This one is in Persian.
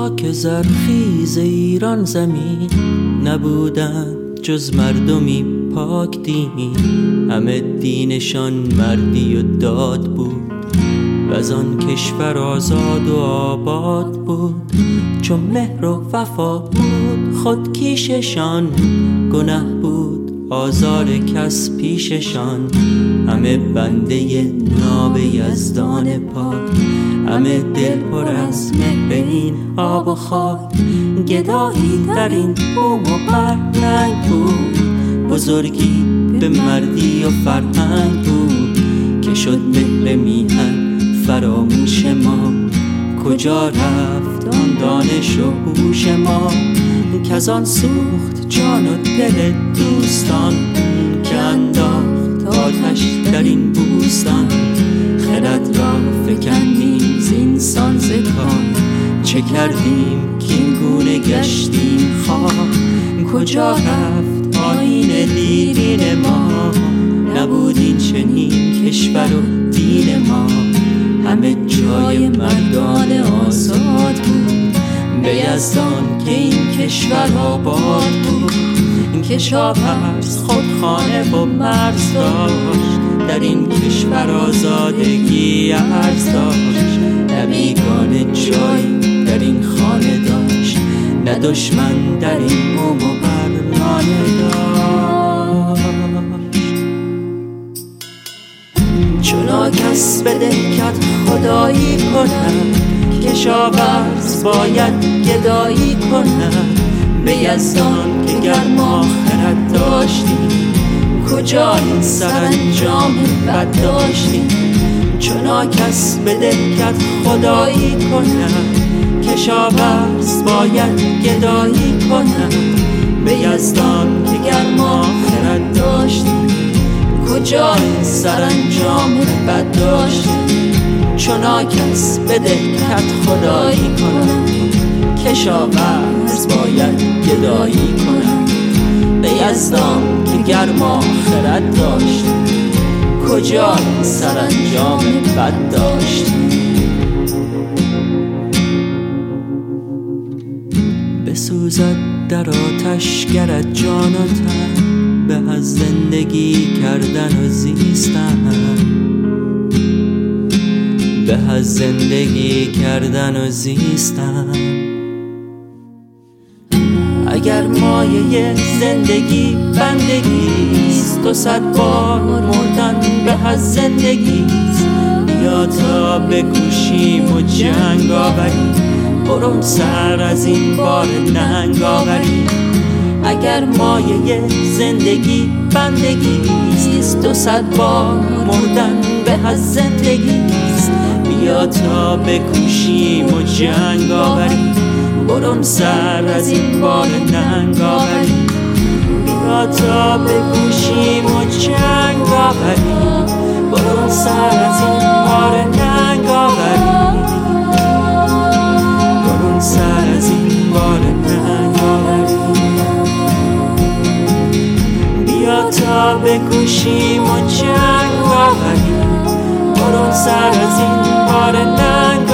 خاک زرخیز ایران زمین نبودن جز مردمی پاک دین همه دینشان مردی و داد بود. و از آن کشور آزاد و آباد بود. چون مهر و وفا بود خود کیششان گنه بود. آزار کس پیششان همه بنده ناب یزدان پاک. همه دل پر از مهر این آب و خاک. گدایی در این بوم و فرهنگ بود. بزرگی به مردی و فرهنگ بود. که شد مهر میهن فراموش ما. کجا رفت آن دانش و هوش ما؟ که آن سوخت جان و دل دوستان. که انداخت آتش در این بوستان. چه کردیم که این گونه گشتیم خواه. کجا رفت آین دیرین ما؟ نبود این چنین کشور و دین ما. همه جای مردان آزاد بود. به یزدان که این کشور آباد بود. این کشاورز خود خانه و مرز داشت. در این کشور آزادگی ارز داشت. نه بیگانه جایی دشمن در این بوم و برنانه داشت. چونا کس بده کت خدایی کنم کشاورز باید گدایی کنم به یزدان که گرما خرد داشتیم. کجا این سرانجام بد داشتیم؟ چونا کس بده کت خدایی کنم کشاورز باید گدایی کنم. به یزدان که گرما خرد داشتیم. کجا این سرانجام بد داشتیم؟ چونا کس بده کت خدایی کنم. کشاورز باید گدایی کنم. به یزدان که گرما خرد داشت کجا سرانجام بد داشت بسوزد در آتش گرد جان و تن. به از زندگی کردن و زیستن. به از زندگی کردن و زیستن. اگر مایه زندگی بندگیست دو صد بار مردن به از زندگیست بیا تا بکوشیم و جنگ آوریم برون سر از این بار ننگ آوریم اگر مایه زندگی بندگیست دو صد بار مردن به از زندگیست بیا تا بکوشیم و جنگ آوریم برون سر از این بار ننگ آوریم بیا تا بکوشیم و جنگ آوریم برون سر از این تا بکوشیم و جنگ آوریم برون سر از این بار ننگ.